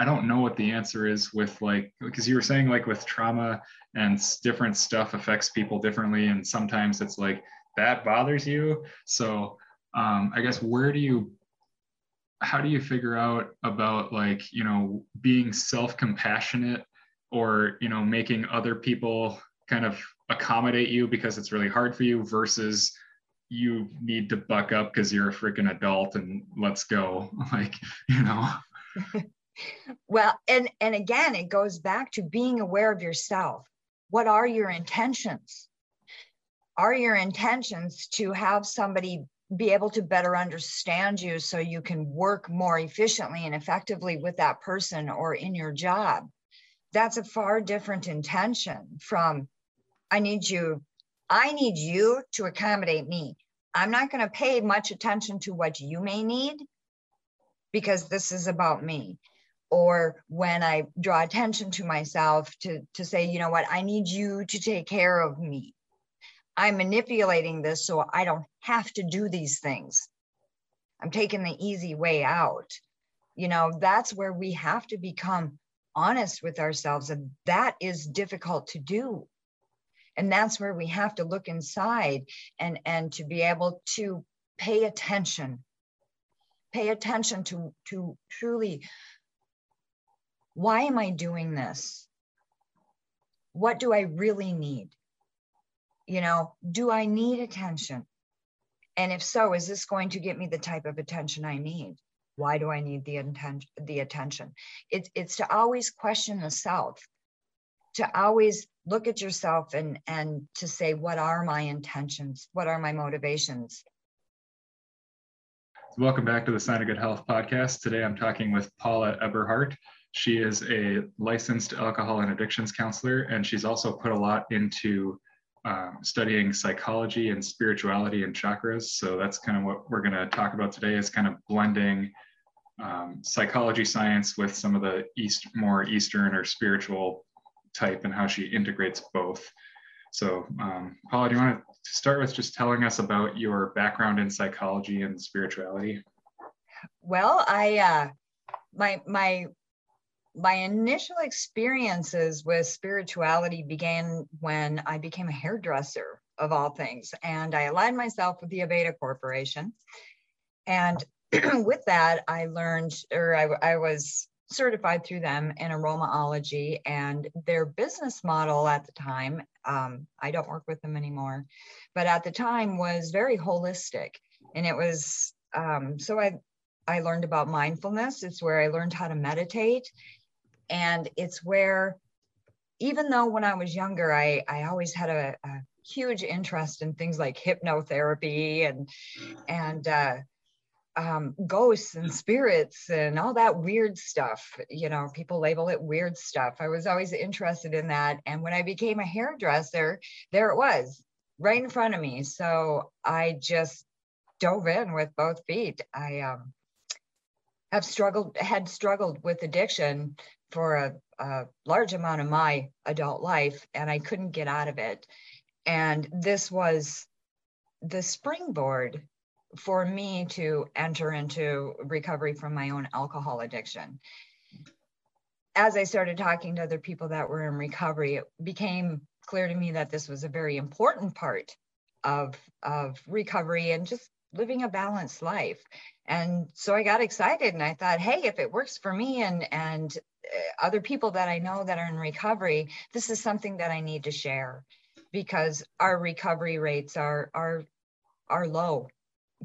I don't know what the answer is with like because you were saying like with trauma and different stuff affects people differently, and sometimes it's like that bothers you. So um, I guess where do you how do you figure out about like you know being self-compassionate or you know making other people kind of accommodate you because it's really hard for you versus you need to buck up because you're a freaking adult and let's go like you know well and and again it goes back to being aware of yourself. What are your intentions? Are your intentions to have somebody be able to better understand you so you can work more efficiently and effectively with that person or in your job? That's a far different intention from i need you i need you to accommodate me. I'm not going to pay much attention to what you may need because this is about me or when i draw attention to myself to to say you know what? I need you to take care of me. I'm manipulating this so i don't have to do these things. I'm taking the easy way out. You know that's where we have to become honest with ourselves and that is difficult to do. And that's where we have to look inside and and to be able to pay attention. Pay attention to to truly why am I doing this? What do I really need? You know, do I need attention? And if so, is this going to get me the type of attention I need? Why do I need the, intention, the attention? It's, it's to always question the self, to always look at yourself and, and to say, what are my intentions? What are my motivations? Welcome back to the Sign of Good Health podcast. Today I'm talking with Paula Eberhardt. She is a licensed alcohol and addictions counselor, and she's also put a lot into um, studying psychology and spirituality and chakras. So that's kind of what we're going to talk about today is kind of blending um, psychology science with some of the east more eastern or spiritual type and how she integrates both. So um, Paula, do you want to start with just telling us about your background in psychology and spirituality? Well, I uh, my my my initial experiences with spirituality began when I became a hairdresser, of all things. And I aligned myself with the Aveda Corporation. And with that, I learned, or I, I was certified through them in aromaology and their business model at the time um, i don't work with them anymore but at the time was very holistic and it was um, so i i learned about mindfulness it's where i learned how to meditate and it's where even though when i was younger i i always had a, a huge interest in things like hypnotherapy and and uh, um, ghosts and spirits and all that weird stuff. You know, people label it weird stuff. I was always interested in that. And when I became a hairdresser, there it was right in front of me. So I just dove in with both feet. I um, have struggled, had struggled with addiction for a, a large amount of my adult life and I couldn't get out of it. And this was the springboard for me to enter into recovery from my own alcohol addiction. As I started talking to other people that were in recovery, it became clear to me that this was a very important part of, of recovery and just living a balanced life. And so I got excited and I thought, hey, if it works for me and, and other people that I know that are in recovery, this is something that I need to share because our recovery rates are, are, are low.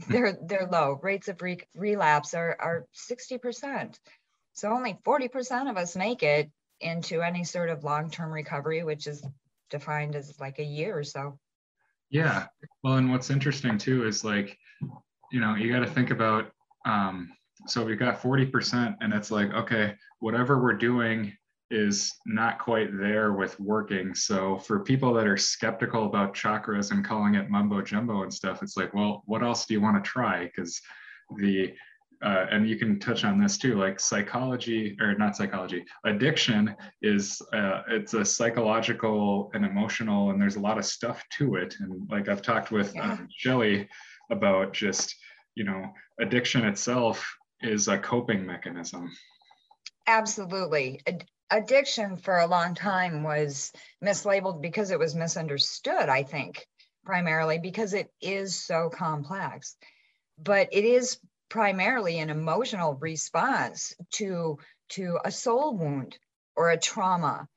They're, they're low. Rates of re- relapse are, are 60%. So only 40% of us make it into any sort of long-term recovery, which is defined as like a year or so. Yeah. Well, and what's interesting too is like, you know, you got to think about, um, so we've got 40% and it's like, okay, whatever we're doing is not quite there with working. So for people that are skeptical about chakras and calling it mumbo jumbo and stuff, it's like, well, what else do you want to try? Because the uh, and you can touch on this too like psychology or not psychology addiction is uh, it's a psychological and emotional and there's a lot of stuff to it and like i've talked with yeah. uh, shelly about just you know addiction itself is a coping mechanism Absolutely. Ad- addiction for a long time was mislabeled because it was misunderstood, I think, primarily because it is so complex. But it is primarily an emotional response to, to a soul wound or a trauma.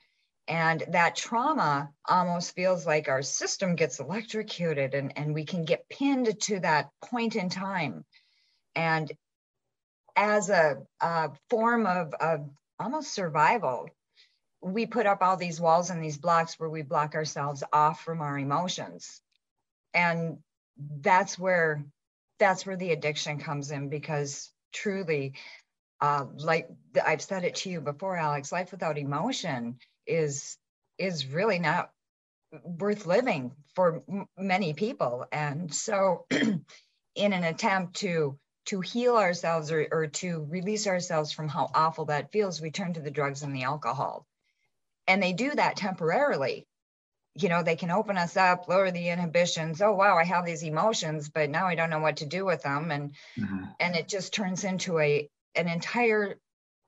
And that trauma almost feels like our system gets electrocuted and, and we can get pinned to that point in time. And as a, a form of, of almost survival, we put up all these walls and these blocks where we block ourselves off from our emotions. And that's where that's where the addiction comes in because truly uh, like I've said it to you before, Alex, life without emotion is is really not worth living for m- many people. And so, in an attempt to to heal ourselves or, or to release ourselves from how awful that feels, we turn to the drugs and the alcohol. And they do that temporarily. You know, they can open us up, lower the inhibitions. Oh, wow, I have these emotions, but now I don't know what to do with them. And mm-hmm. and it just turns into a an entire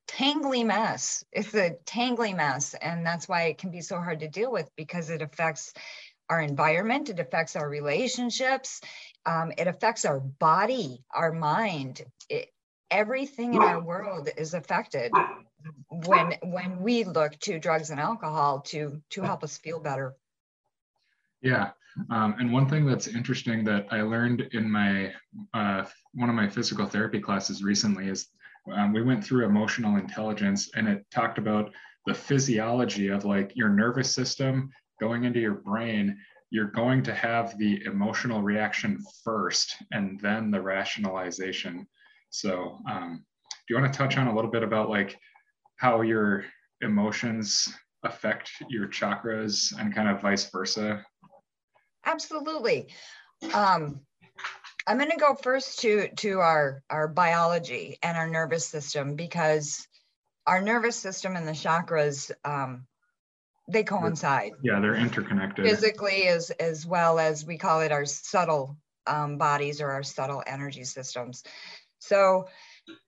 tangly mess. It's a tangly mess. And that's why it can be so hard to deal with because it affects our environment, it affects our relationships, um, it affects our body, our mind. It, everything in our world is affected when when we look to drugs and alcohol to to help us feel better. Yeah, um, and one thing that's interesting that I learned in my uh, one of my physical therapy classes recently is um, we went through emotional intelligence and it talked about the physiology of like your nervous system going into your brain you're going to have the emotional reaction first and then the rationalization. So um, do you want to touch on a little bit about like how your emotions affect your chakras and kind of vice versa? Absolutely. Um, I'm going to go first to to our our biology and our nervous system because our nervous system and the chakras um, they coincide. Yeah, they're interconnected physically as as well as we call it our subtle um, bodies or our subtle energy systems. So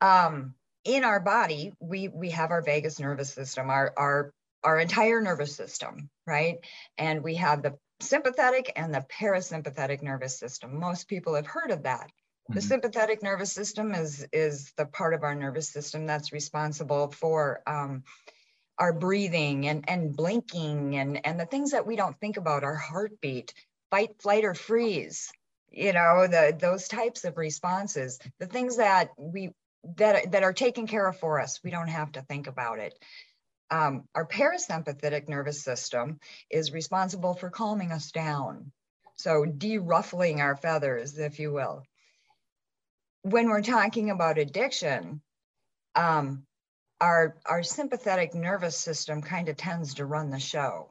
um, in our body, we we have our vagus nervous system, our our our entire nervous system, right? And we have the sympathetic and the parasympathetic nervous system. Most people have heard of that. Mm-hmm. The sympathetic nervous system is, is the part of our nervous system that's responsible for um, our breathing and, and blinking and, and the things that we don't think about, our heartbeat, fight, flight, or freeze, you know, the, those types of responses, the things that we that, that are taken care of for us. We don't have to think about it. Um, our parasympathetic nervous system is responsible for calming us down. So deruffling our feathers, if you will. When we're talking about addiction, um, our, our sympathetic nervous system kind of tends to run the show.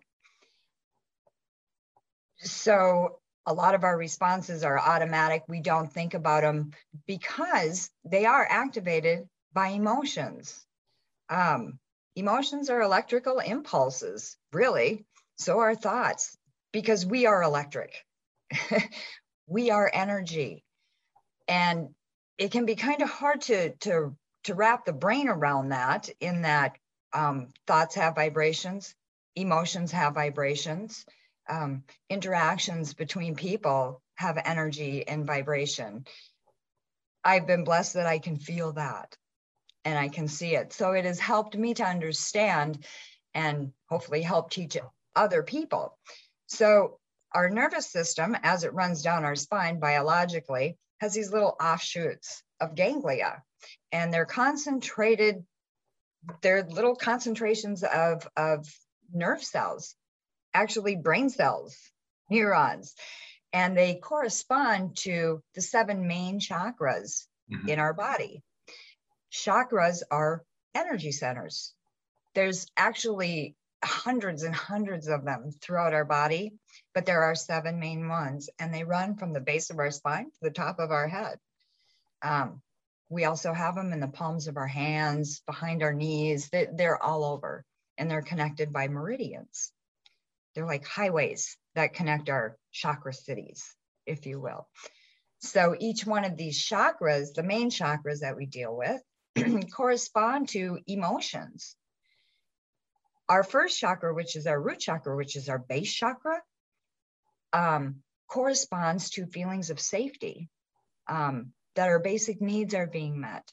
So a lot of our responses are automatic. We don't think about them because they are activated by emotions. Um, Emotions are electrical impulses, really. So are thoughts, because we are electric. we are energy. And it can be kind of hard to, to, to wrap the brain around that, in that um, thoughts have vibrations, emotions have vibrations, um, interactions between people have energy and vibration. I've been blessed that I can feel that and I can see it. So it has helped me to understand and hopefully help teach other people. So our nervous system, as it runs down our spine biologically, has these little offshoots of ganglia, and they're concentrated, they're little concentrations of, of nerve cells, actually brain cells, neurons, and they correspond to the seven main chakras mm-hmm. in our body chakras are energy centers. There's actually hundreds and hundreds of them throughout our body, but there are seven main ones, and they run from the base of our spine to the top of our head. Um, we also have them in the palms of our hands, behind our knees. They, they're all over, and they're connected by meridians. They're like highways that connect our chakra cities, if you will. So each one of these chakras, the main chakras that we deal with, correspond to emotions. Our first chakra, which is our root chakra, which is our base chakra, um, corresponds to feelings of safety, um, that our basic needs are being met,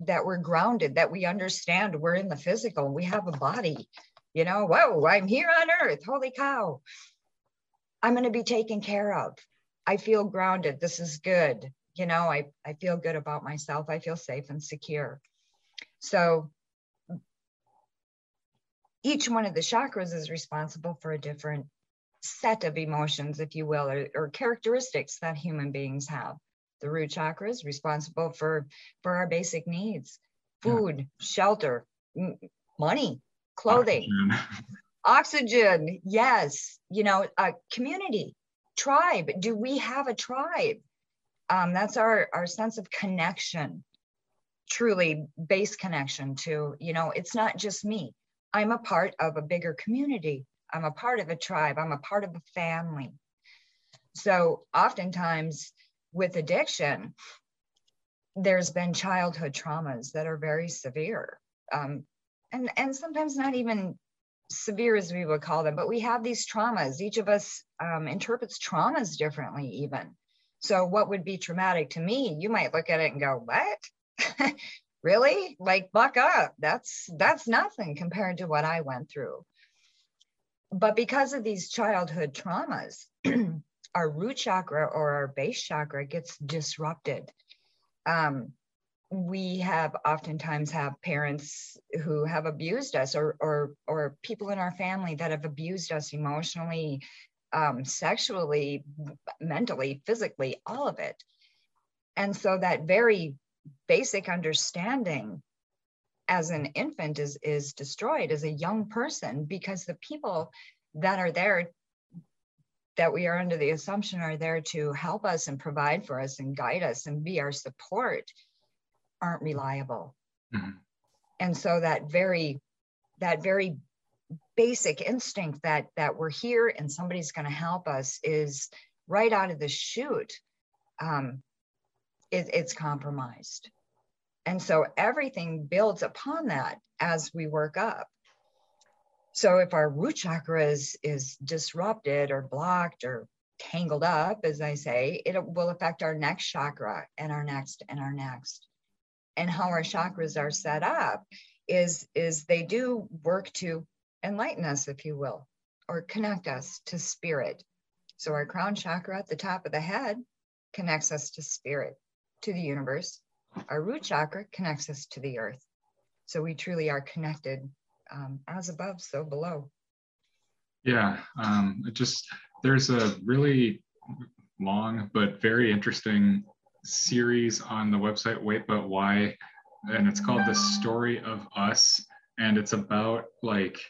that we're grounded, that we understand we're in the physical, we have a body, you know, whoa, I'm here on earth, holy cow. I'm going to be taken care of. I feel grounded. This is good. You know, I, I feel good about myself. I feel safe and secure. So each one of the chakras is responsible for a different set of emotions, if you will, or, or characteristics that human beings have. The root chakra is responsible for, for our basic needs food, yeah. shelter, money, clothing, oxygen. oxygen. Yes. You know, a community, tribe. Do we have a tribe? Um, that's our, our sense of connection, truly base connection to, you know, it's not just me. I'm a part of a bigger community. I'm a part of a tribe. I'm a part of a family. So oftentimes with addiction, there's been childhood traumas that are very severe. Um, and, and sometimes not even severe as we would call them, but we have these traumas. Each of us um, interprets traumas differently, even. So, what would be traumatic to me, you might look at it and go, What? really? Like, buck up. That's that's nothing compared to what I went through. But because of these childhood traumas, our root chakra or our base chakra gets disrupted. Um, we have oftentimes have parents who have abused us or or or people in our family that have abused us emotionally um, sexually mentally physically all of it and so that very basic understanding as an infant is is destroyed as a young person because the people that are there that we are under the assumption are there to help us and provide for us and guide us and be our support aren't reliable. Mm-hmm. And so that very, that very basic instinct that that we're here and somebody's going to help us is right out of the chute. Um, it, it's compromised. And so everything builds upon that as we work up. So if our root chakra is, is disrupted or blocked or tangled up, as I say, it will affect our next chakra and our next and our next. And how our chakras are set up is is they do work to enlighten us if you will or connect us to spirit. So our crown chakra at the top of the head connects us to spirit to the universe. Our root chakra connects us to the earth. So we truly are connected um, as above so below yeah um, just there's a really long but very interesting series on the website Wait But Why, and it's called The Story of Us. And it's about like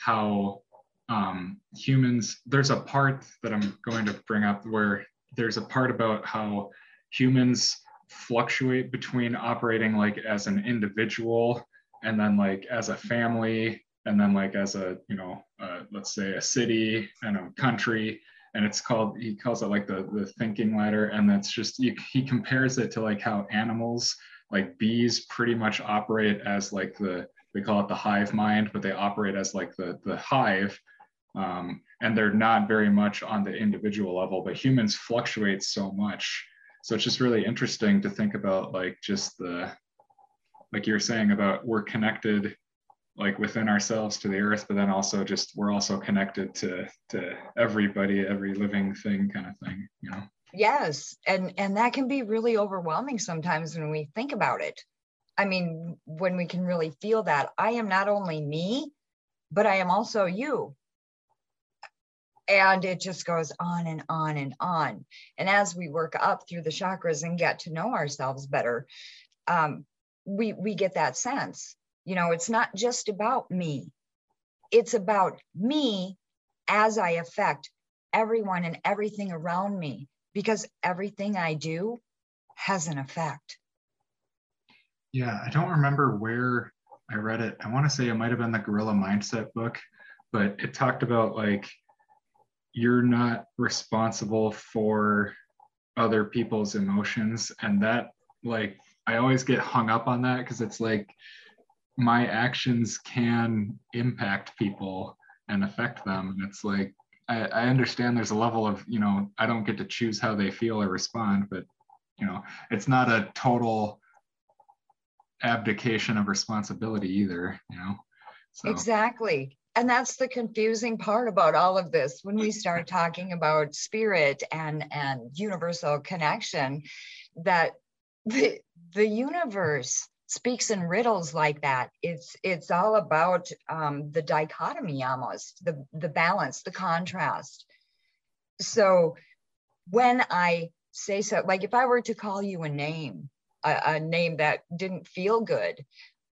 how um, humans, there's a part that I'm going to bring up where there's a part about how humans fluctuate between operating like as an individual and then like as a family and then like as a you know uh, let's say a city and a country and it's called he calls it like the the thinking ladder and that's just he, he compares it to like how animals like bees pretty much operate as like the they call it the hive mind but they operate as like the the hive um, and they're not very much on the individual level but humans fluctuate so much. So it's just really interesting to think about like just the like you're saying about we're connected like within ourselves to the earth but then also just we're also connected to to everybody every living thing kind of thing you know? Yes. And and that can be really overwhelming sometimes when we think about it. I mean when we can really feel that i am not only me but i am also you. And it just goes on and on and on. And as we work up through the chakras and get to know ourselves better um, we we get that sense you know, it's not just about me, it's about me as I affect everyone and everything around me because everything I do has an effect. Yeah, I don't remember where I read it. I want to say it might have been the Gorilla Mindset book, but it talked about like you're not responsible for other people's emotions and that like I always get hung up on that because it's like my actions can impact people and affect them. And it's like, I, I understand there's a level of, you know, I don't get to choose how they feel or respond, but, you know, it's not a total abdication of responsibility either, you know? So. Exactly. And that's the confusing part about all of this when we start talking about spirit and, and universal connection, that the, the universe speaks in riddles like that. It's it's all about um, the dichotomy almost, the the balance, the contrast. So when I say so, like if I were to call you a name, a, a name that didn't feel good,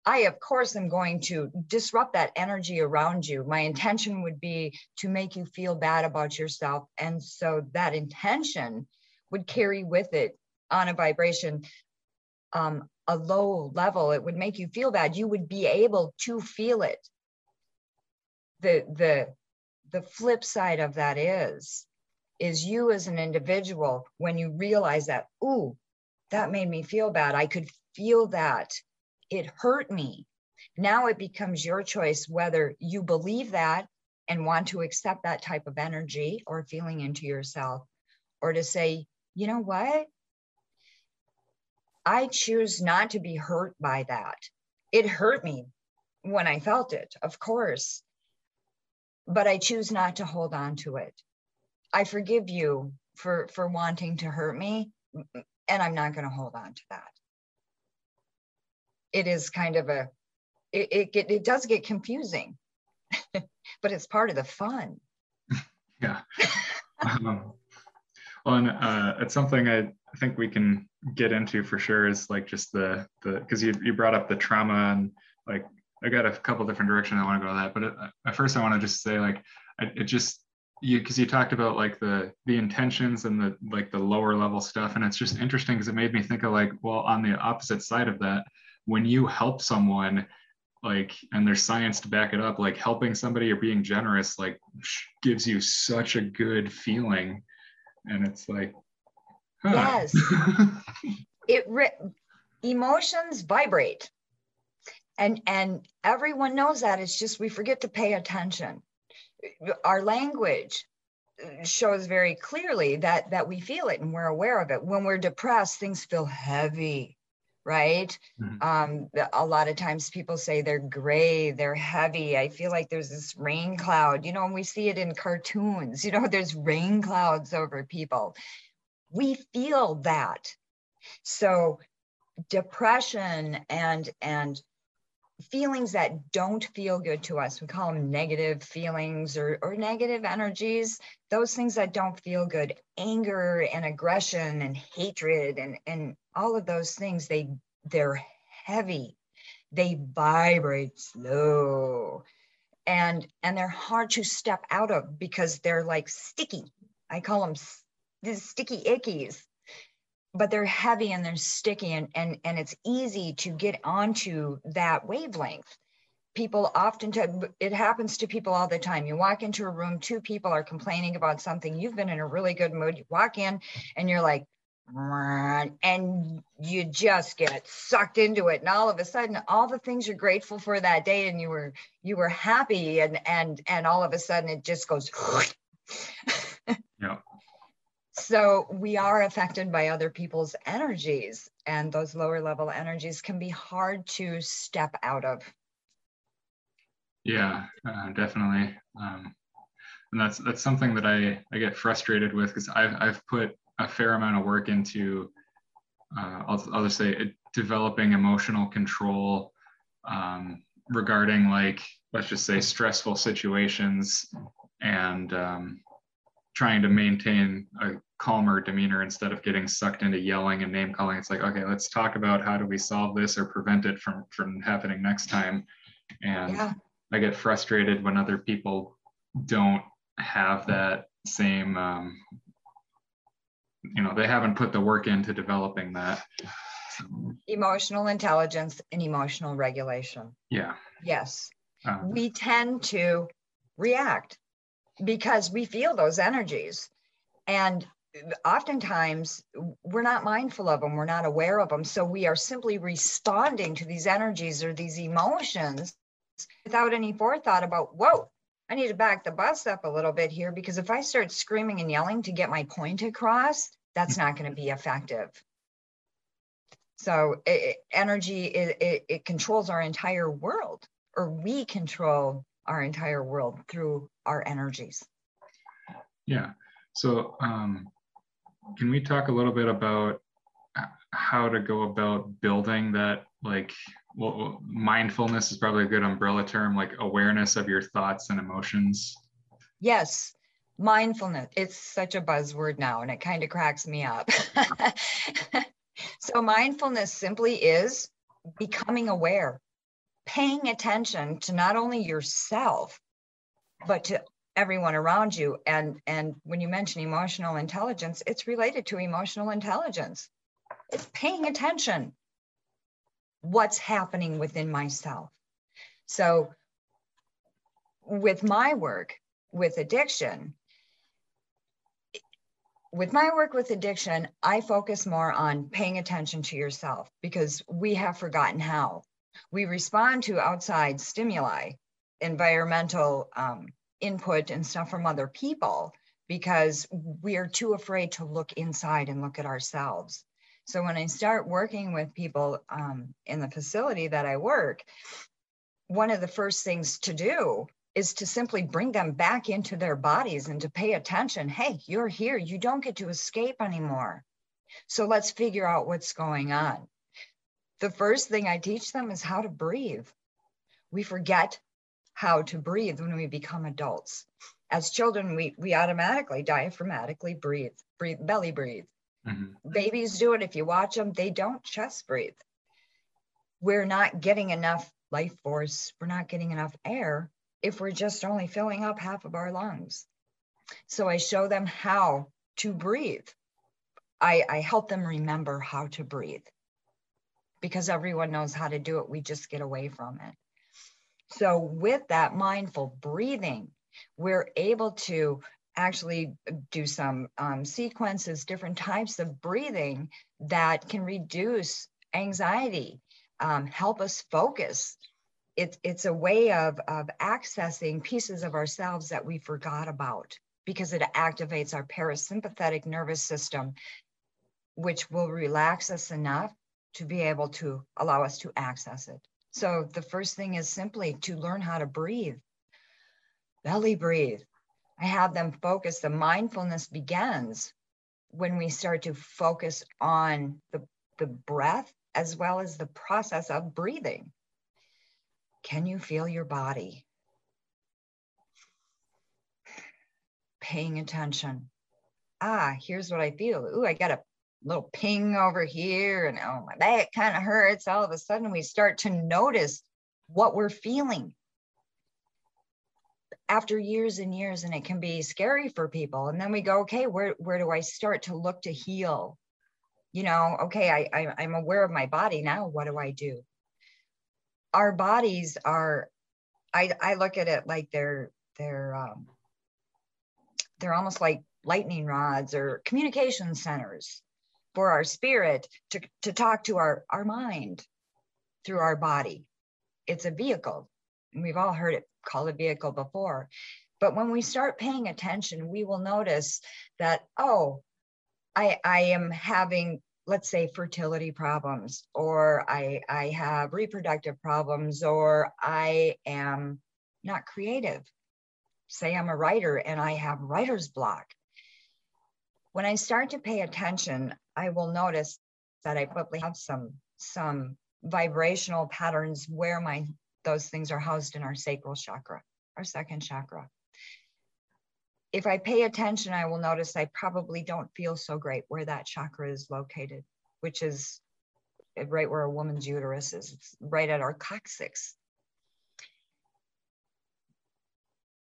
I of course am going to disrupt that energy around you. My intention would be to make you feel bad about yourself, and so that intention would carry with it on a vibration um, a low level, it would make you feel bad. You would be able to feel it. The, the, the flip side of that is, is you as an individual, when you realize that, ooh, that made me feel bad. I could feel that. It hurt me. Now it becomes your choice whether you believe that and want to accept that type of energy or feeling into yourself, or to say, you know what? I choose not to be hurt by that. It hurt me when I felt it, of course, but I choose not to hold on to it. I forgive you for for wanting to hurt me, and I'm not going to hold on to that. It is kind of a it it, it, does get confusing, but it's part of the fun. yeah. um, well, and uh, it's something I think we can get into for sure is like just the the because you you brought up the trauma and like I got a couple different directions I want to go that, but uh, at first I want to just say like it just you because you talked about like the the intentions and the like the lower level stuff and it's just interesting because it made me think of like well on the opposite side of that when you help someone like and there's science to back it up like helping somebody or being generous like gives you such a good feeling. And it's like huh. yes. It emotions vibrate. And and everyone knows that. It's just we forget to pay attention. Our language shows very clearly that that we feel it and we're aware of it. When we're depressed things feel heavy right? Mm-hmm. um a lot of times people say they're gray they're heavy. I feel like there's this rain cloud. You know and we see it in cartoons. You know there's rain clouds over people we feel that. So depression and and feelings that don't feel good to us we call them negative feelings or, or negative energies. Those things that don't feel good anger and aggression and hatred and and all of those things they they're heavy. They vibrate slow. And and they're hard to step out of because they're like sticky. I call them these sticky ickies but they're heavy and they're sticky and, and, and it's easy to get onto that wavelength. People often, it happens to people all the time. You walk into a room, two people are complaining about something. You've been in a really good mood. You walk in and you're like, and you just get sucked into it and all of a sudden all the things you're grateful for that day and you were you were happy and and and all of a sudden it just goes yeah so we are affected by other people's energies, and those lower level energies can be hard to step out of. Yeah, uh, definitely. Um, and that's that's something that I, I get frustrated with because I've, I've put a fair amount of work into, uh, I'll, I'll just say, it, developing emotional control um, regarding like, let's just say stressful situations and um, trying to maintain a calmer demeanor instead of getting sucked into yelling and name calling. It's like okay let's talk about how do we solve this or prevent it from from happening next time. And yeah. i get frustrated when other people don't have that same um, you know they haven't put the work into developing that. Emotional intelligence and emotional regulation. Yeah. Yes. Um, we tend to react because we feel those energies. And oftentimes we're not mindful of them, we're not aware of them. So we are simply responding to these energies or these emotions without any forethought about, whoa, I need to back the bus up a little bit here because if I start screaming and yelling to get my point across, that's not going to be effective. So it, energy, it, it, it controls our entire world, or we control our entire world through our energies. Yeah. So um, can we talk a little bit about uh, how to go about building that like well mindfulness is probably a good umbrella term like awareness of your thoughts and emotions? Yes. Mindfulness it's such a buzzword now and it kind of cracks me up. So mindfulness simply is becoming aware paying attention to not only yourself but to everyone around you. And and when you mention emotional intelligence it's related to emotional intelligence. It's paying attention. What's happening within myself? So with my work with addiction with my work with addiction i focus more on paying attention to yourself because we have forgotten how. We respond to outside stimuli environmental um, input and stuff from other people because we're too afraid to look inside and look at ourselves. So when I start working with people um, in the facility that I work, one of the first things to do is to simply bring them back into their bodies and to pay attention. Hey, you're here. You don't get to escape anymore. So let's figure out what's going on. The first thing I teach them is how to breathe. We forget how to breathe when we become adults. As children, we, we automatically diaphragmatically breathe, breathe, belly breathe. Mm-hmm. Babies do it. If you watch them, they don't chest breathe. We're not getting enough life force. We're not getting enough air if we're just only filling up half of our lungs. So I show them how to breathe. I, I help them remember how to breathe because everyone knows how to do it. We just get away from it. So, with that mindful breathing, we're able to actually do some um, sequences, different types of breathing that can reduce anxiety, um, help us focus. It, it's a way of, of accessing pieces of ourselves that we forgot about because it activates our parasympathetic nervous system, which will relax us enough to be able to allow us to access it. So the first thing is simply to learn how to breathe. Belly breathe. I have them focus. The mindfulness begins when we start to focus on the, the breath as well as the process of breathing. Can you feel your body? Paying attention. Ah, here's what I feel. Ooh, I got a little ping over here and oh my back kind of hurts. All of a sudden we start to notice what we're feeling. After years and years and it can be scary for people and then we go okay where, where do i start to look to heal? You know okay I, I i'm aware of my body now. What do i do? Our bodies are i i look at it like they're they're um they're almost like lightning rods or communication centers for our spirit to, to talk to our, our mind through our body. It's a vehicle. We've all heard it called a vehicle before. But when we start paying attention, we will notice that, oh, I, I am having, let's say, fertility problems, or I, I have reproductive problems, or I am not creative. Say I'm a writer and I have writer's block. When I start to pay attention, I will notice that I probably have some some vibrational patterns where my those things are housed in our sacral chakra, our second chakra. If I pay attention, I will notice I probably don't feel so great where that chakra is located, which is right where a woman's uterus is. It's right at our coccyx.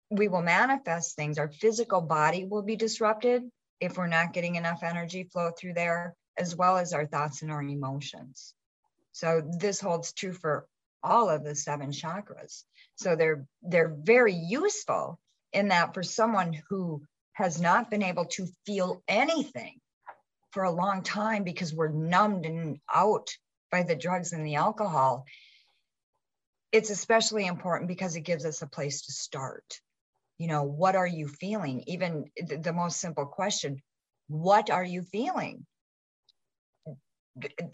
We will manifest things. Our physical body will be disrupted if we're not getting enough energy flow through there, as well as our thoughts and our emotions. So this holds true for all of the seven chakras. So they're they're very useful in that for someone who has not been able to feel anything for a long time because we're numbed and out by the drugs and the alcohol, it's especially important because it gives us a place to start. You know, what are you feeling? Even the most simple question, what are you feeling?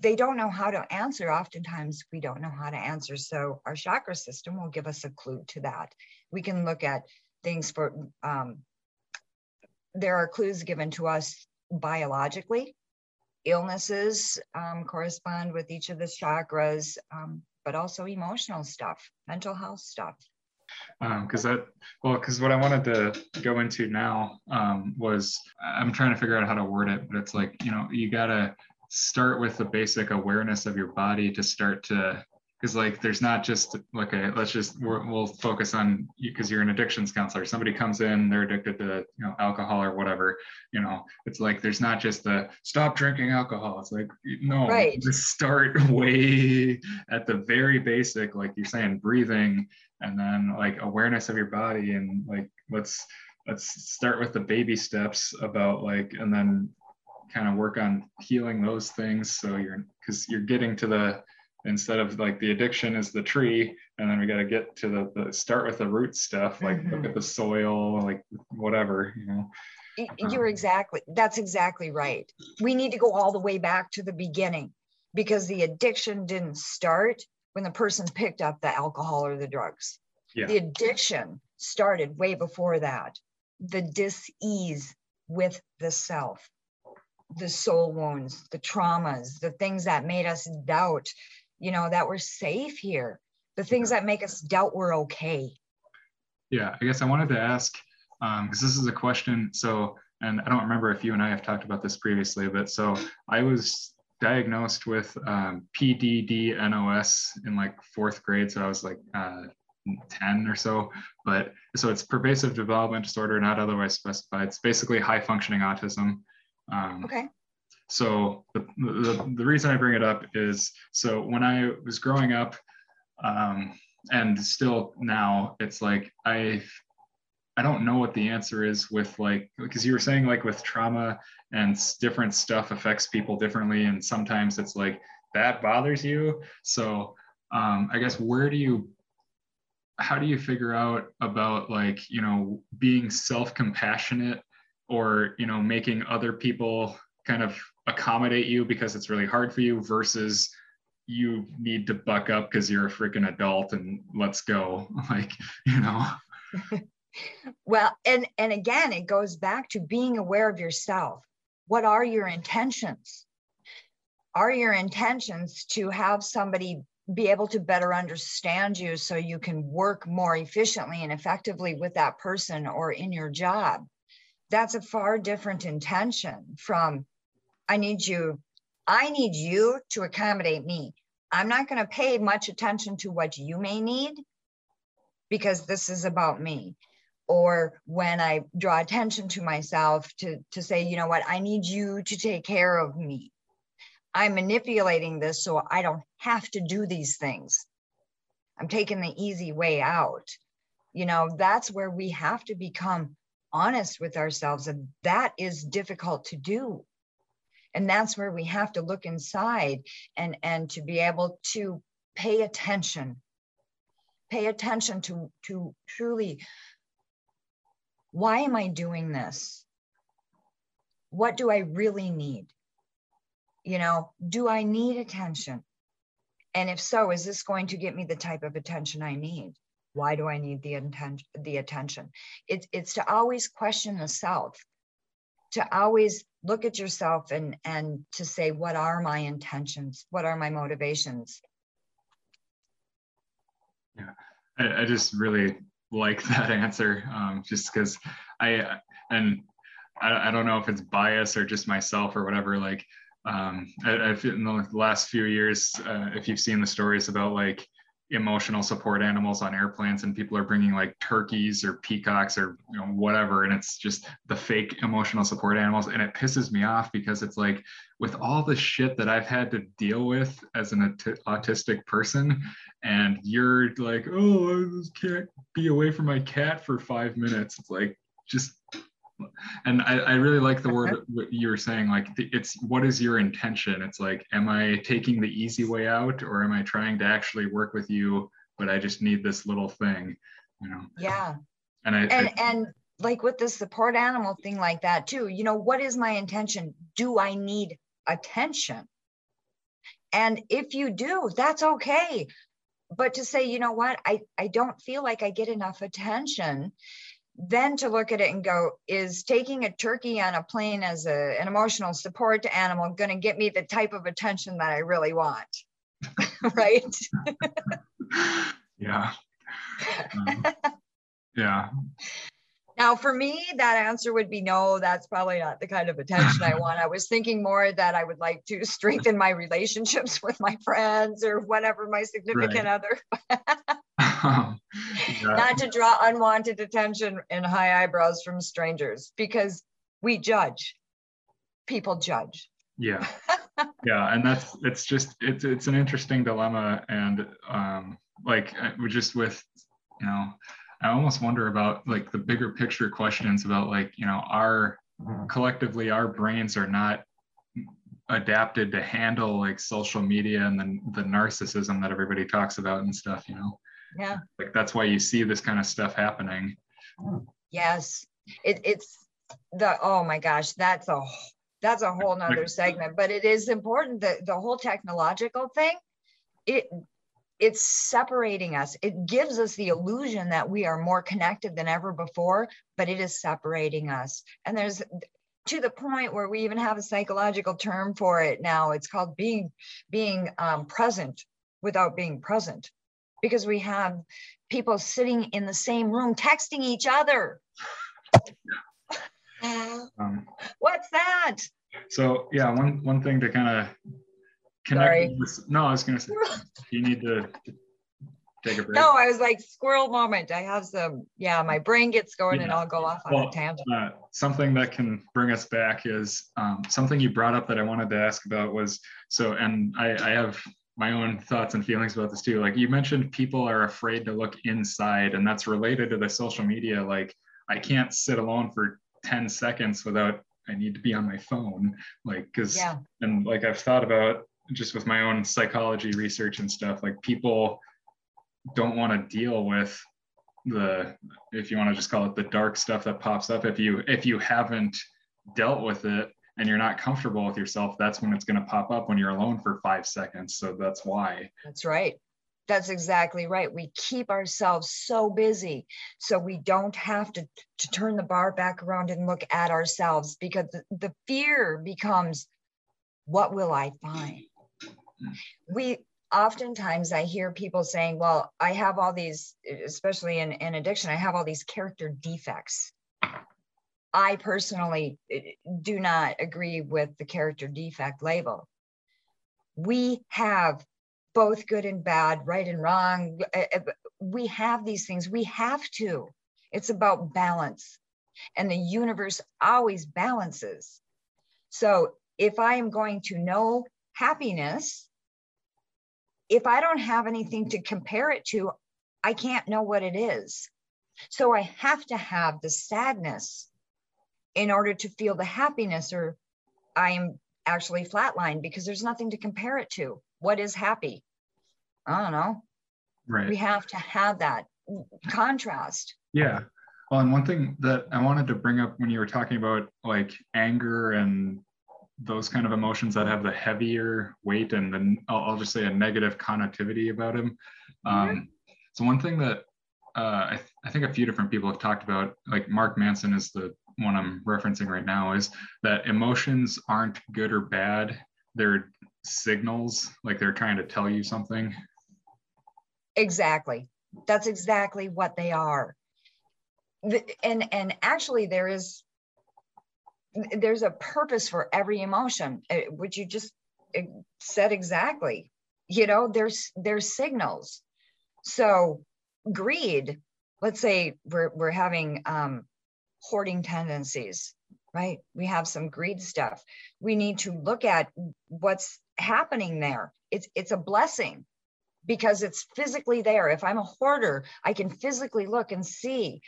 They don't know how to answer. Oftentimes, we don't know how to answer. So, our chakra system will give us a clue to that. We can look at things for, um, there are clues given to us biologically. Illnesses um, correspond with each of the chakras, um, but also emotional stuff, mental health stuff. Because um, that, well, because what I wanted to go into now um, was I'm trying to figure out how to word it, but it's like, you know, you got to start with the basic awareness of your body to start to because like there's not just like a let's just we will focus on you because you're an addictions counselor. Somebody comes in they're addicted to you know alcohol or whatever you know. It's like there's not just the stop drinking alcohol. It's like no right. just start way at the very basic like you're saying breathing and then like awareness of your body and like let's let's start with the baby steps about like and then kind of work on healing those things. So you're because you're getting to the instead of like the addiction is the tree and then we got to get to the, the, start with the root stuff like mm-hmm. look at the soil like whatever you know? You're um, exactly that's exactly right. We need to go all the way back to the beginning because the addiction didn't start when the person picked up the alcohol or the drugs yeah. the addiction started way before that the dis-ease with the self the soul wounds the traumas the things that made us doubt you know, that we're safe here, the things that make us doubt we're okay. Yeah, I guess I wanted to ask because um, this is a question. So, and I don't remember if you and I have talked about this previously, but so I was diagnosed with um, PDD-NOS in like fourth grade. So I was like uh, 10 or so. But so it's pervasive development disorder, not otherwise specified. It's basically high functioning autism. Um, okay. So the, the, the, reason I bring it up is so when I was growing up, um, and still now, it's like I I don't know what the answer is with like because you were saying like with trauma and different stuff affects people differently, and sometimes it's like that bothers you. So um, I guess where do you how do you figure out about like you know being self-compassionate or you know making other people kind of accommodate you because it's really hard for you versus you need to buck up because you're a freaking adult and let's go like you know well and and again it goes back to being aware of yourself what are your intentions are your intentions to have somebody be able to better understand you so you can work more efficiently and effectively with that person or in your job that's a far different intention from I need you, I need you to accommodate me. I'm not going to pay much attention to what you may need because this is about me. Or when I draw attention to myself to, to say, you know what, I need you to take care of me. I'm manipulating this so I don't have to do these things. I'm taking the easy way out. You know, that's where we have to become honest with ourselves. And that is difficult to do and that's where we have to look inside and and to be able to pay attention pay attention to to truly why am i doing this? What do i really need? You know do i need attention? And if so is this going to get me the type of attention i need? Why do i need the attention the attention? It's it's to always question the self to always look at yourself and and to say what are my intentions? What are my motivations? Yeah. I, I just really like that answer um, just because i and I, I don't know if it's bias or just myself or whatever like um, I, I've in the last few years uh, if you've seen the stories about like emotional support animals on airplanes and people are bringing like turkeys or peacocks or you know whatever and it's just the fake emotional support animals and it pisses me off because it's like with all the shit that I've had to deal with as an aut- autistic person and you're like oh I just can't be away from my cat for 5 minutes it's like just and I, I really like the word uh-huh. what you were saying like it's what is your intention? It's like am i taking the easy way out or am i trying to actually work with you but i just need this little thing you know? Yeah. And i and I, and like with the support animal thing like that too you know what is my intention? Do i need attention? And if you do that's okay. But to say you know what? I i don't feel like i get enough attention then to look at it and go is taking a turkey on a plane as a, an emotional support animal going to get me the type of attention that i really want? Right? Yeah. Um, yeah. Now, for me, that answer would be no, that's probably not the kind of attention I want. I was thinking more that I would like to strengthen my relationships with my friends or whatever, my significant Right. other, Um, yeah. not to draw unwanted attention and high eyebrows from strangers because we judge. People judge. yeah yeah and that's it's just it's it's an interesting dilemma and um like we're just with you know i almost wonder about like the bigger picture questions about like you know our collectively our brains are not adapted to handle like social media and then the narcissism that everybody talks about and stuff you know Yeah. like that's why you see this kind of stuff happening Yes. It, it's the, oh my gosh, that's a, that's a whole nother segment, but it is important that the whole technological thing, it, it's separating us. It gives us the illusion that we are more connected than ever before, but it is separating us. And there's to the point where we even have a psychological term for it now. It's called being being um, present without being present, because we have people sitting in the same room texting each other. um, What's that? so yeah one one thing to kind of connect Sorry. with no i was gonna say you need to take a break No, I was like squirrel moment. I have some, yeah, my brain gets going and I'll go off on Well, a tangent. uh, something that can bring us back is um, something you brought up that I wanted to ask about was so, and I, I have my own thoughts and feelings about this too. Like you mentioned, people are afraid to look inside, and that's related to the social media. Like I can't sit alone for 10 seconds without I need to be on my phone. Like, because, Yeah, and like I've thought about just with my own psychology research and stuff, like people don't want to deal with the if you want to just call it the dark stuff that pops up if you if you haven't dealt with it and you're not comfortable with yourself that's when it's going to pop up when you're alone for five seconds so that's why that's right. That's exactly right. We keep ourselves so busy so we don't have to, to turn the bar back around and look at ourselves because the, the fear becomes what will I find? We oftentimes I hear people saying, well, I have all these, especially in, in addiction, I have all these character defects. I personally eh, do not agree with the character defect label. We have both good and bad, right and wrong. eh, eh, We have these things. We have to. It's about balance. And the universe always balances. So if I am going to know happiness, if I don't have anything to compare it to, I can't know what it is. So I have to have the sadness in order to feel the happiness, or I'm actually flatlined because there's nothing to compare it to. What is happy? I don't know. right We have to have that contrast. yeah well and one thing that i wanted to bring up when you were talking about like anger and those kind of emotions that have the heavier weight and then I'll, I'll just say a negative connotivity about them um, so one thing that uh, I, th- I think a few different people have talked about like mark manson is the one i'm referencing right now is that emotions aren't good or bad they're signals like they're trying to tell you something Exactly. That's exactly what they are. And and actually there is there's a purpose for every emotion, uh, which you just uh, said exactly. You know, there's there's signals. So greed, let's say we're we're having um hoarding tendencies, right? We have some greed stuff. We need to look at what's happening there. It's it's a blessing because it's physically there. If I'm a hoarder, I can physically look and see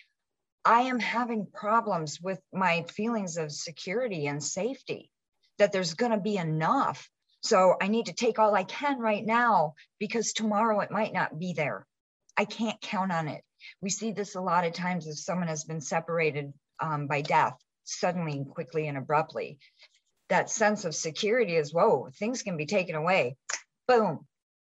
I am having problems with my feelings of security and safety, that there's going to be enough. So I need to take all I can right now because tomorrow it might not be there. I can't count on it. We see this a lot of times if someone has been separated um, by death suddenly, and quickly, and abruptly. That sense of security is whoa, things can be taken away. Boom.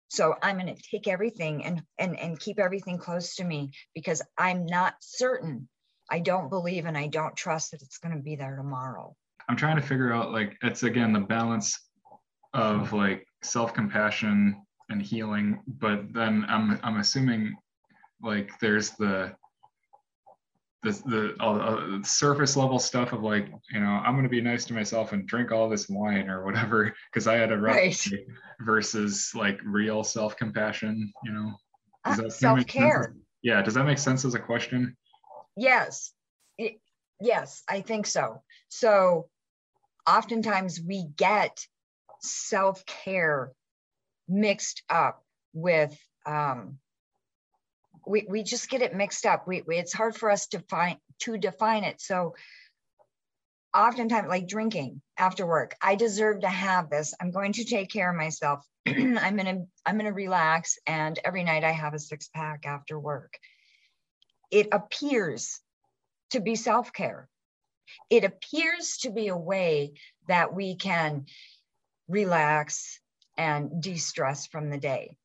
So I'm going to take everything and, and, and keep everything close to me because I'm not certain I don't believe and I don't trust that it's going to be there tomorrow. I'm trying to figure out like it's again the balance of like self-compassion and healing, but then I'm I'm assuming like there's the the the, all the surface level stuff of like you know I'm gonna be nice to myself and drink all this wine or whatever because I had a rough right. versus like real self compassion. You know, uh, self care. Yeah, does that make sense as a question? Yes. It, yes, I think so. So oftentimes we get self care mixed up with, um, we, we just get it mixed up. We, we, it's hard for us to find to define it. So oftentimes like drinking after work, I deserve to have this. I'm going to take care of myself. I'm gonna I'm gonna relax. And every night I have a six pack after work it appears to be self care. It appears to be a way that we can relax and de stress from the day.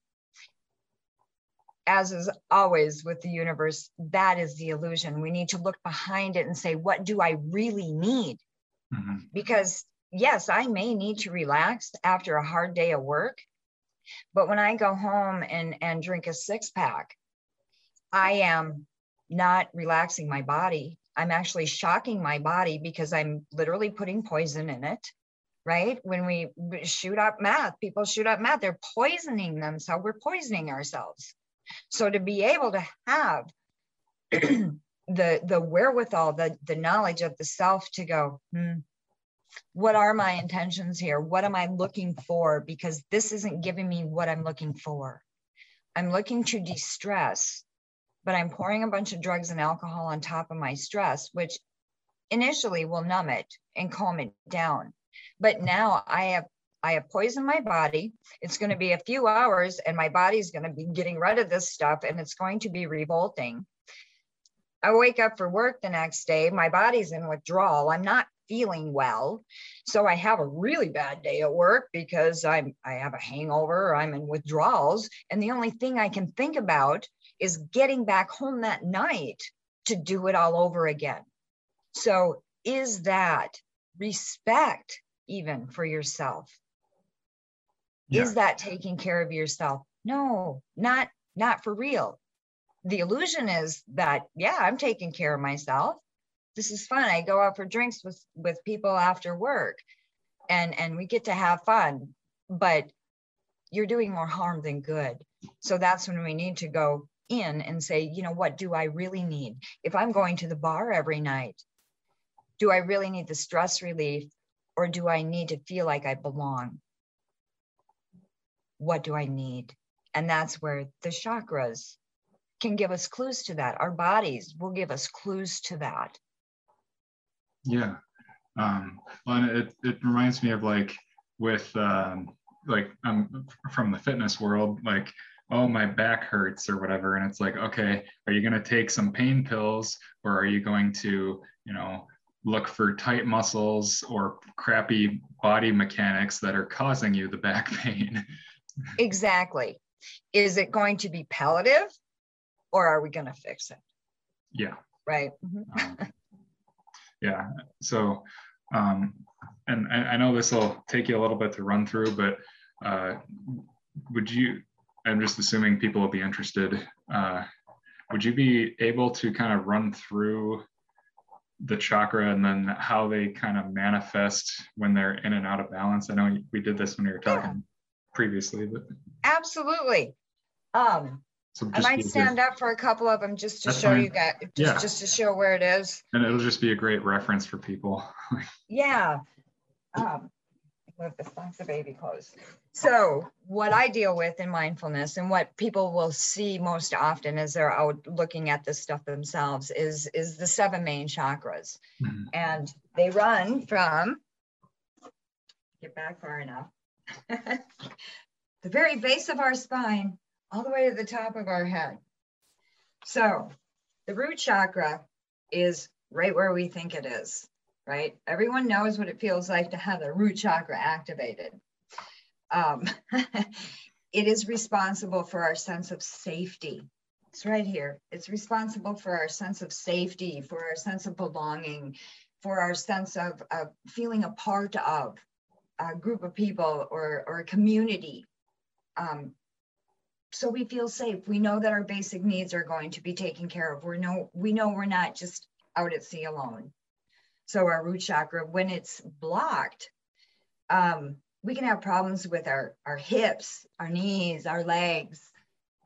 As is always with the universe, that is the illusion. We need to look behind it and say, what do I really need? Mm-hmm. Because, yes, I may need to relax after a hard day of work, but when I go home and, and drink a six pack, I am not relaxing my body. I'm actually shocking my body because I'm literally putting poison in it. Right. When we shoot up meth, people shoot up meth, they're poisoning themselves. We're poisoning ourselves. So to be able to have the the wherewithal, the, the knowledge of the self to go, hmm, what are my intentions here? What am I looking for? Because this isn't giving me what I'm looking for. I'm looking to de-stress but I'm pouring a bunch of drugs and alcohol on top of my stress, which initially will numb it and calm it down. But now I have I have poisoned my body. It's going to be a few hours and my body's going to be getting rid of this stuff and it's going to be revolting. I wake up for work the next day, my body's in withdrawal. I'm not feeling well. So I have a really bad day at work because I'm I have a hangover, I'm in withdrawals, and the only thing I can think about is getting back home that night to do it all over again. So, is that respect even for yourself? Yeah. Is that taking care of yourself? No, not not for real. The illusion is that yeah, I'm taking care of myself. This is fun. I go out for drinks with with people after work and and we get to have fun, but you're doing more harm than good. So that's when we need to go in and say, you know, what do I really need? If I'm going to the bar every night, do I really need the stress relief or do I need to feel like I belong? What do I need? And that's where the chakras can give us clues to that. Our bodies will give us clues to that. Yeah. Um, well, it, it reminds me of like with um, like I'm from the fitness world, like oh my back hurts or whatever and it's like okay are you going to take some pain pills or are you going to you know look for tight muscles or crappy body mechanics that are causing you the back pain exactly is it going to be palliative or are we going to fix it yeah right mm-hmm. um, yeah so um and I, I know this will take you a little bit to run through but uh would you I'm just assuming people will be interested. Uh, would you be able to kind of run through the chakra and then how they kind of manifest when they're in and out of balance? I know we did this when we were talking yeah. Previously, but absolutely. Um, so I might stand up for a couple of them just to show fine. you guys, just, yeah. just to show where it is. And it'll just be a great reference for people. yeah. Um, move this box of baby clothes. So what I deal with in mindfulness and what people will see most often as they're out looking at this stuff themselves is, is the seven main chakras. Mm-hmm. And they run from, get back far enough, the very base of our spine all the way to the top of our head. So the root chakra is right where we think it is right? Everyone knows what it feels like to have the root chakra activated. Um, it is responsible for our sense of safety. It's right here. It's responsible for our sense of safety, for our sense of belonging, for our sense of, of feeling a part of a group of people or, or a community. Um, so we feel safe. We know that our basic needs are going to be taken care of. We know we know we're not just out at sea alone. So our root chakra, when it's blocked, um, we can have problems with our, our hips, our knees, our legs.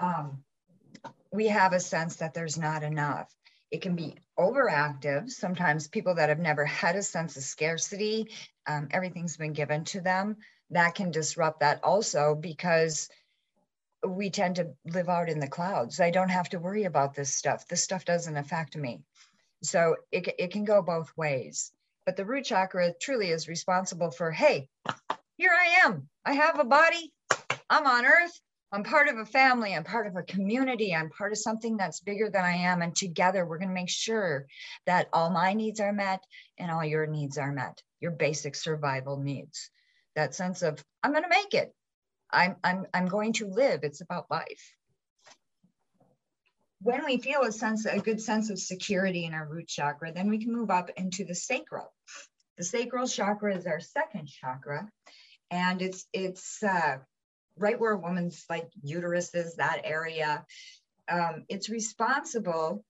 Um, we have a sense that there's not enough. It can be overactive. Sometimes people that have never had a sense of scarcity, um, everything's been given to them. That can disrupt that also because we tend to live out in the clouds. I don't have to worry about this stuff. This stuff doesn't affect me. So it, it can go both ways. But the root chakra truly is responsible for, hey, here I am. I have a body. I'm on earth. I'm part of a family. I'm part of a community. I'm part of something that's bigger than I am. And together, we're going to make sure that all my needs are met and all your needs are met, your basic survival needs. That sense of, I'm going to make it. I'm, I'm, I'm going to live. It's about life when we feel a sense, a good sense of security in our root chakra, then we can move up into the sacral. The sacral chakra is our second chakra, and it's it's uh, right where a woman's like uterus is, that area. Um, it's responsible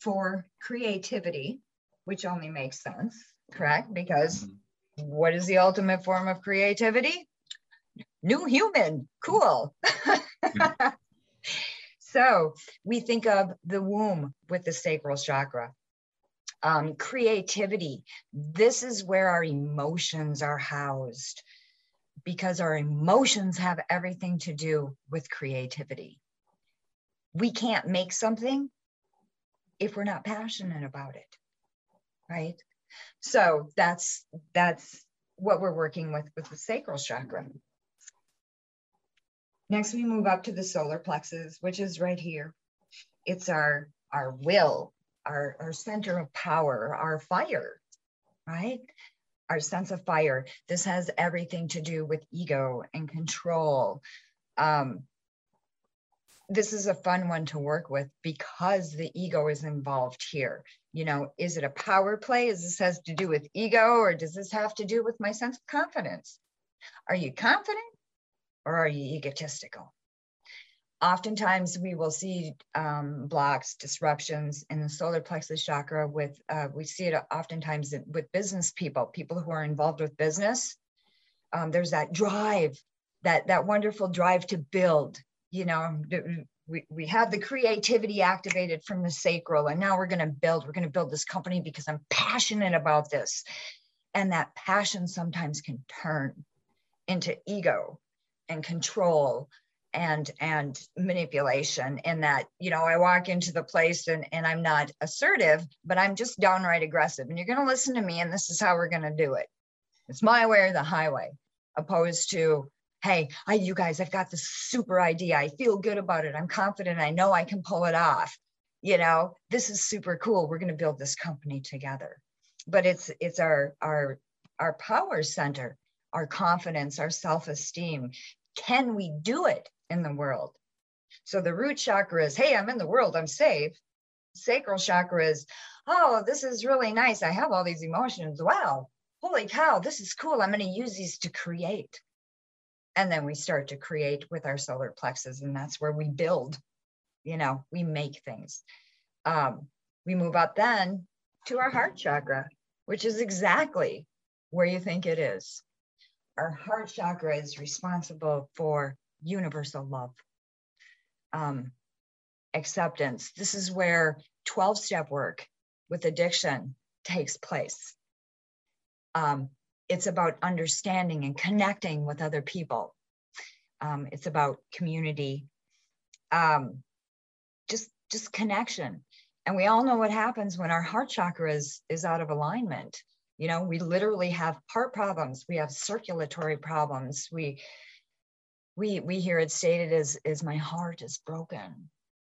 for creativity, which only makes sense, correct? Because mm-hmm. what is the ultimate form of creativity? New human, cool. So we think of the womb with the sacral chakra. Um, creativity. This is where our emotions are housed because our emotions have everything to do with creativity. We can't make something if we're not passionate about it, right? So that's that's what we're working with with the sacral chakra. Next, we move up to the solar plexus, which is right here. It's our, our will, our, our center of power, our fire, right? Our sense of fire. This has everything to do with ego and control. Um, this is a fun one to work with because the ego is involved here. You know, is it a power play? Is this has to do with ego or does this have to do with my sense of confidence? Are you confident or are you egotistical? Oftentimes, we will see um, blocks, disruptions in the solar plexus chakra. With uh, we see it oftentimes with business people, people who are involved with business. Um, there's that drive, that that wonderful drive to build. You know, we, we have the creativity activated from the sacral, and now we're going to build. We're going to build this company because I'm passionate about this, and that passion sometimes can turn into ego and control and and manipulation in that you know i walk into the place and and i'm not assertive but i'm just downright aggressive. And you're going to listen to me and this is how we're going to do it. It's my way or the highway opposed to hey I, you guys i've got this super idea. I feel good about it. I'm confident. I know i can pull it off. You know this is super cool. We're going to build this company together. But it's it's our our our power center our confidence our self-esteem. Can we do it in the world? So the root chakra is, hey, I'm in the world, I'm safe. Sacral chakra is, oh, this is really nice. I have all these emotions. Wow, holy cow, this is cool. I'm going to use these to create. And then we start to create with our solar plexus, and that's where we build, you know, we make things. Um, we move up then to our heart chakra, which is exactly where you think it is our heart chakra is responsible for universal love, um, acceptance. This is where 12 step work with addiction takes place. Um, it's about understanding and connecting with other people. Um, it's about community, um, just just connection. And we all know what happens when our heart chakra is is out of alignment. You know, we literally have heart problems. We have circulatory problems. We we we hear it stated as is my heart is broken.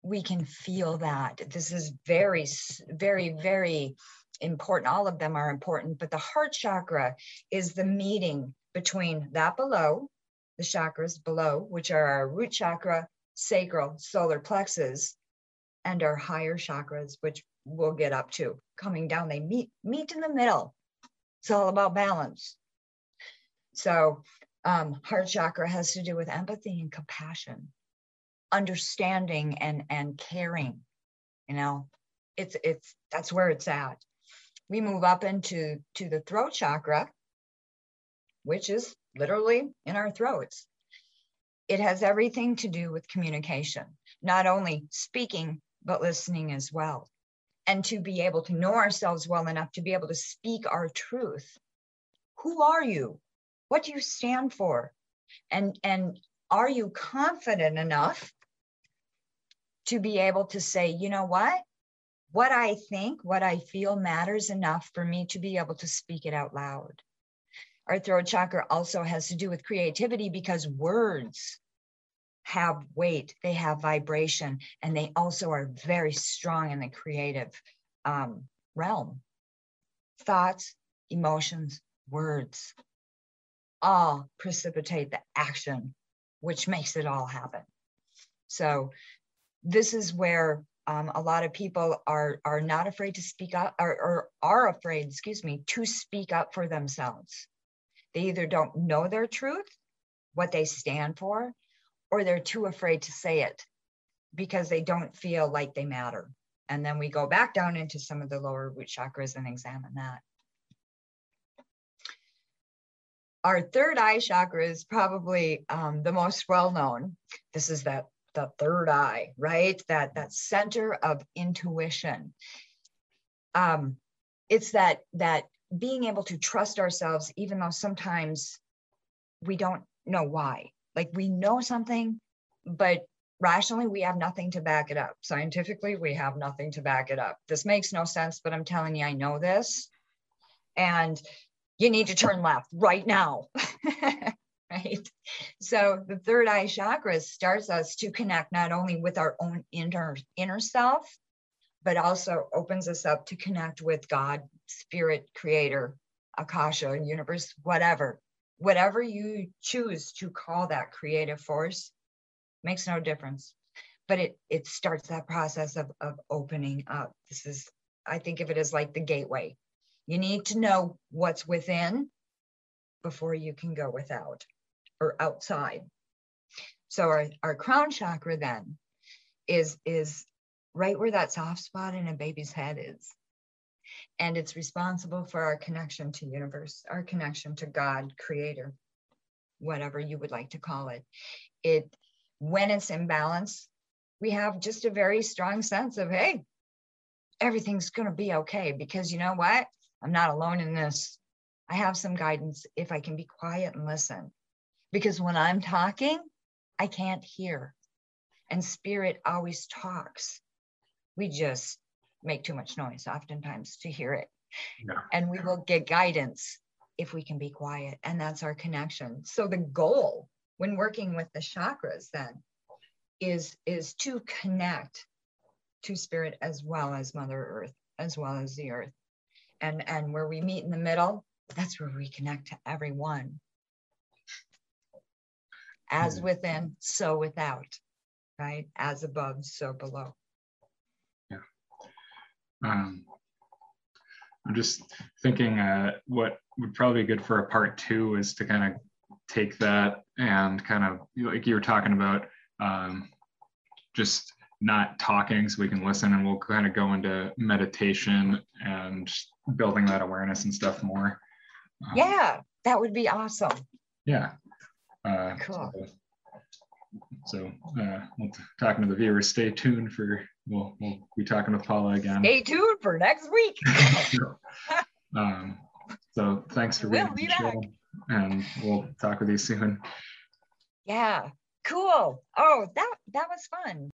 We can feel that. This is very very very important. All of them are important, but the heart chakra is the meeting between that below, the chakras below, which are our root chakra, sacral, solar plexus, and our higher chakras, which we'll get up to coming down. They meet meet in the middle it's all about balance. So, um, heart chakra has to do with empathy and compassion, understanding and and caring. You know, it's it's that's where it's at. We move up into to the throat chakra, which is literally in our throats. It has everything to do with communication, not only speaking but listening as well and to be able to know ourselves well enough to be able to speak our truth. Who are you? What do you stand for? And, and are you confident enough to be able to say, you know what? What I think, what I feel matters enough for me to be able to speak it out loud. Our throat chakra also has to do with creativity because words have weight, they have vibration, and they also are very strong in the creative um, realm. Thoughts, emotions, words all precipitate the action, which makes it all happen. So, this is where um, a lot of people are are not afraid to speak up or, or are afraid, excuse me, to speak up for themselves. They either don't know their truth, what they stand for, or they're too afraid to say it because they don't feel like they matter. And then we go back down into some of the lower root chakras and examine that. Our third eye chakra is probably um, the most well known. This is that the third eye, right? That that center of intuition. Um, it's that that being able to trust ourselves, even though sometimes we don't know why. Like we know something, but rationally we have nothing to back it up. Scientifically, we have nothing to back it up. This makes no sense, but I'm telling you, I know this. And you need to turn left right now. right? So the third eye chakra starts us to connect not only with our own inner inner self, but also opens us up to connect with God, spirit, creator, Akasha, universe, whatever whatever you choose to call that creative force makes no difference but it it starts that process of of opening up this is i think of it as like the gateway you need to know what's within before you can go without or outside. So our, our crown chakra then is is right where that soft spot in a baby's head is. And it's responsible for our connection to universe our connection to god creator whatever you would like to call it. It when it's in balance we have just a very strong sense of hey everything's going to be okay because you know what i'm not alone in this i have some guidance if i can be quiet and listen because when i'm talking i can't hear and spirit always talks we just make too much noise oftentimes to hear it. Yeah. And we will get guidance if we can be quiet. And that's our connection. So the goal when working with the chakras then is is to connect to spirit as well as mother earth as well as the earth and and where we meet in the middle that's where we connect to everyone. As within so without right? As above so below. Yeah. um, I'm just thinking uh, what would probably be good for a part two is to kind of take that and kind of like you were talking about um, just not talking so we can listen and we'll kind of go into meditation and building that awareness and stuff more. Um, yeah, that would be awesome. Yeah. Uh, cool. So, so uh, we'll talking to the viewers, stay tuned for we'll we'll be talking with Paula again. Stay tuned for next week. um, So thanks for being We'll be on the and we'll talk with you soon. Yeah, cool. Oh, that that was fun.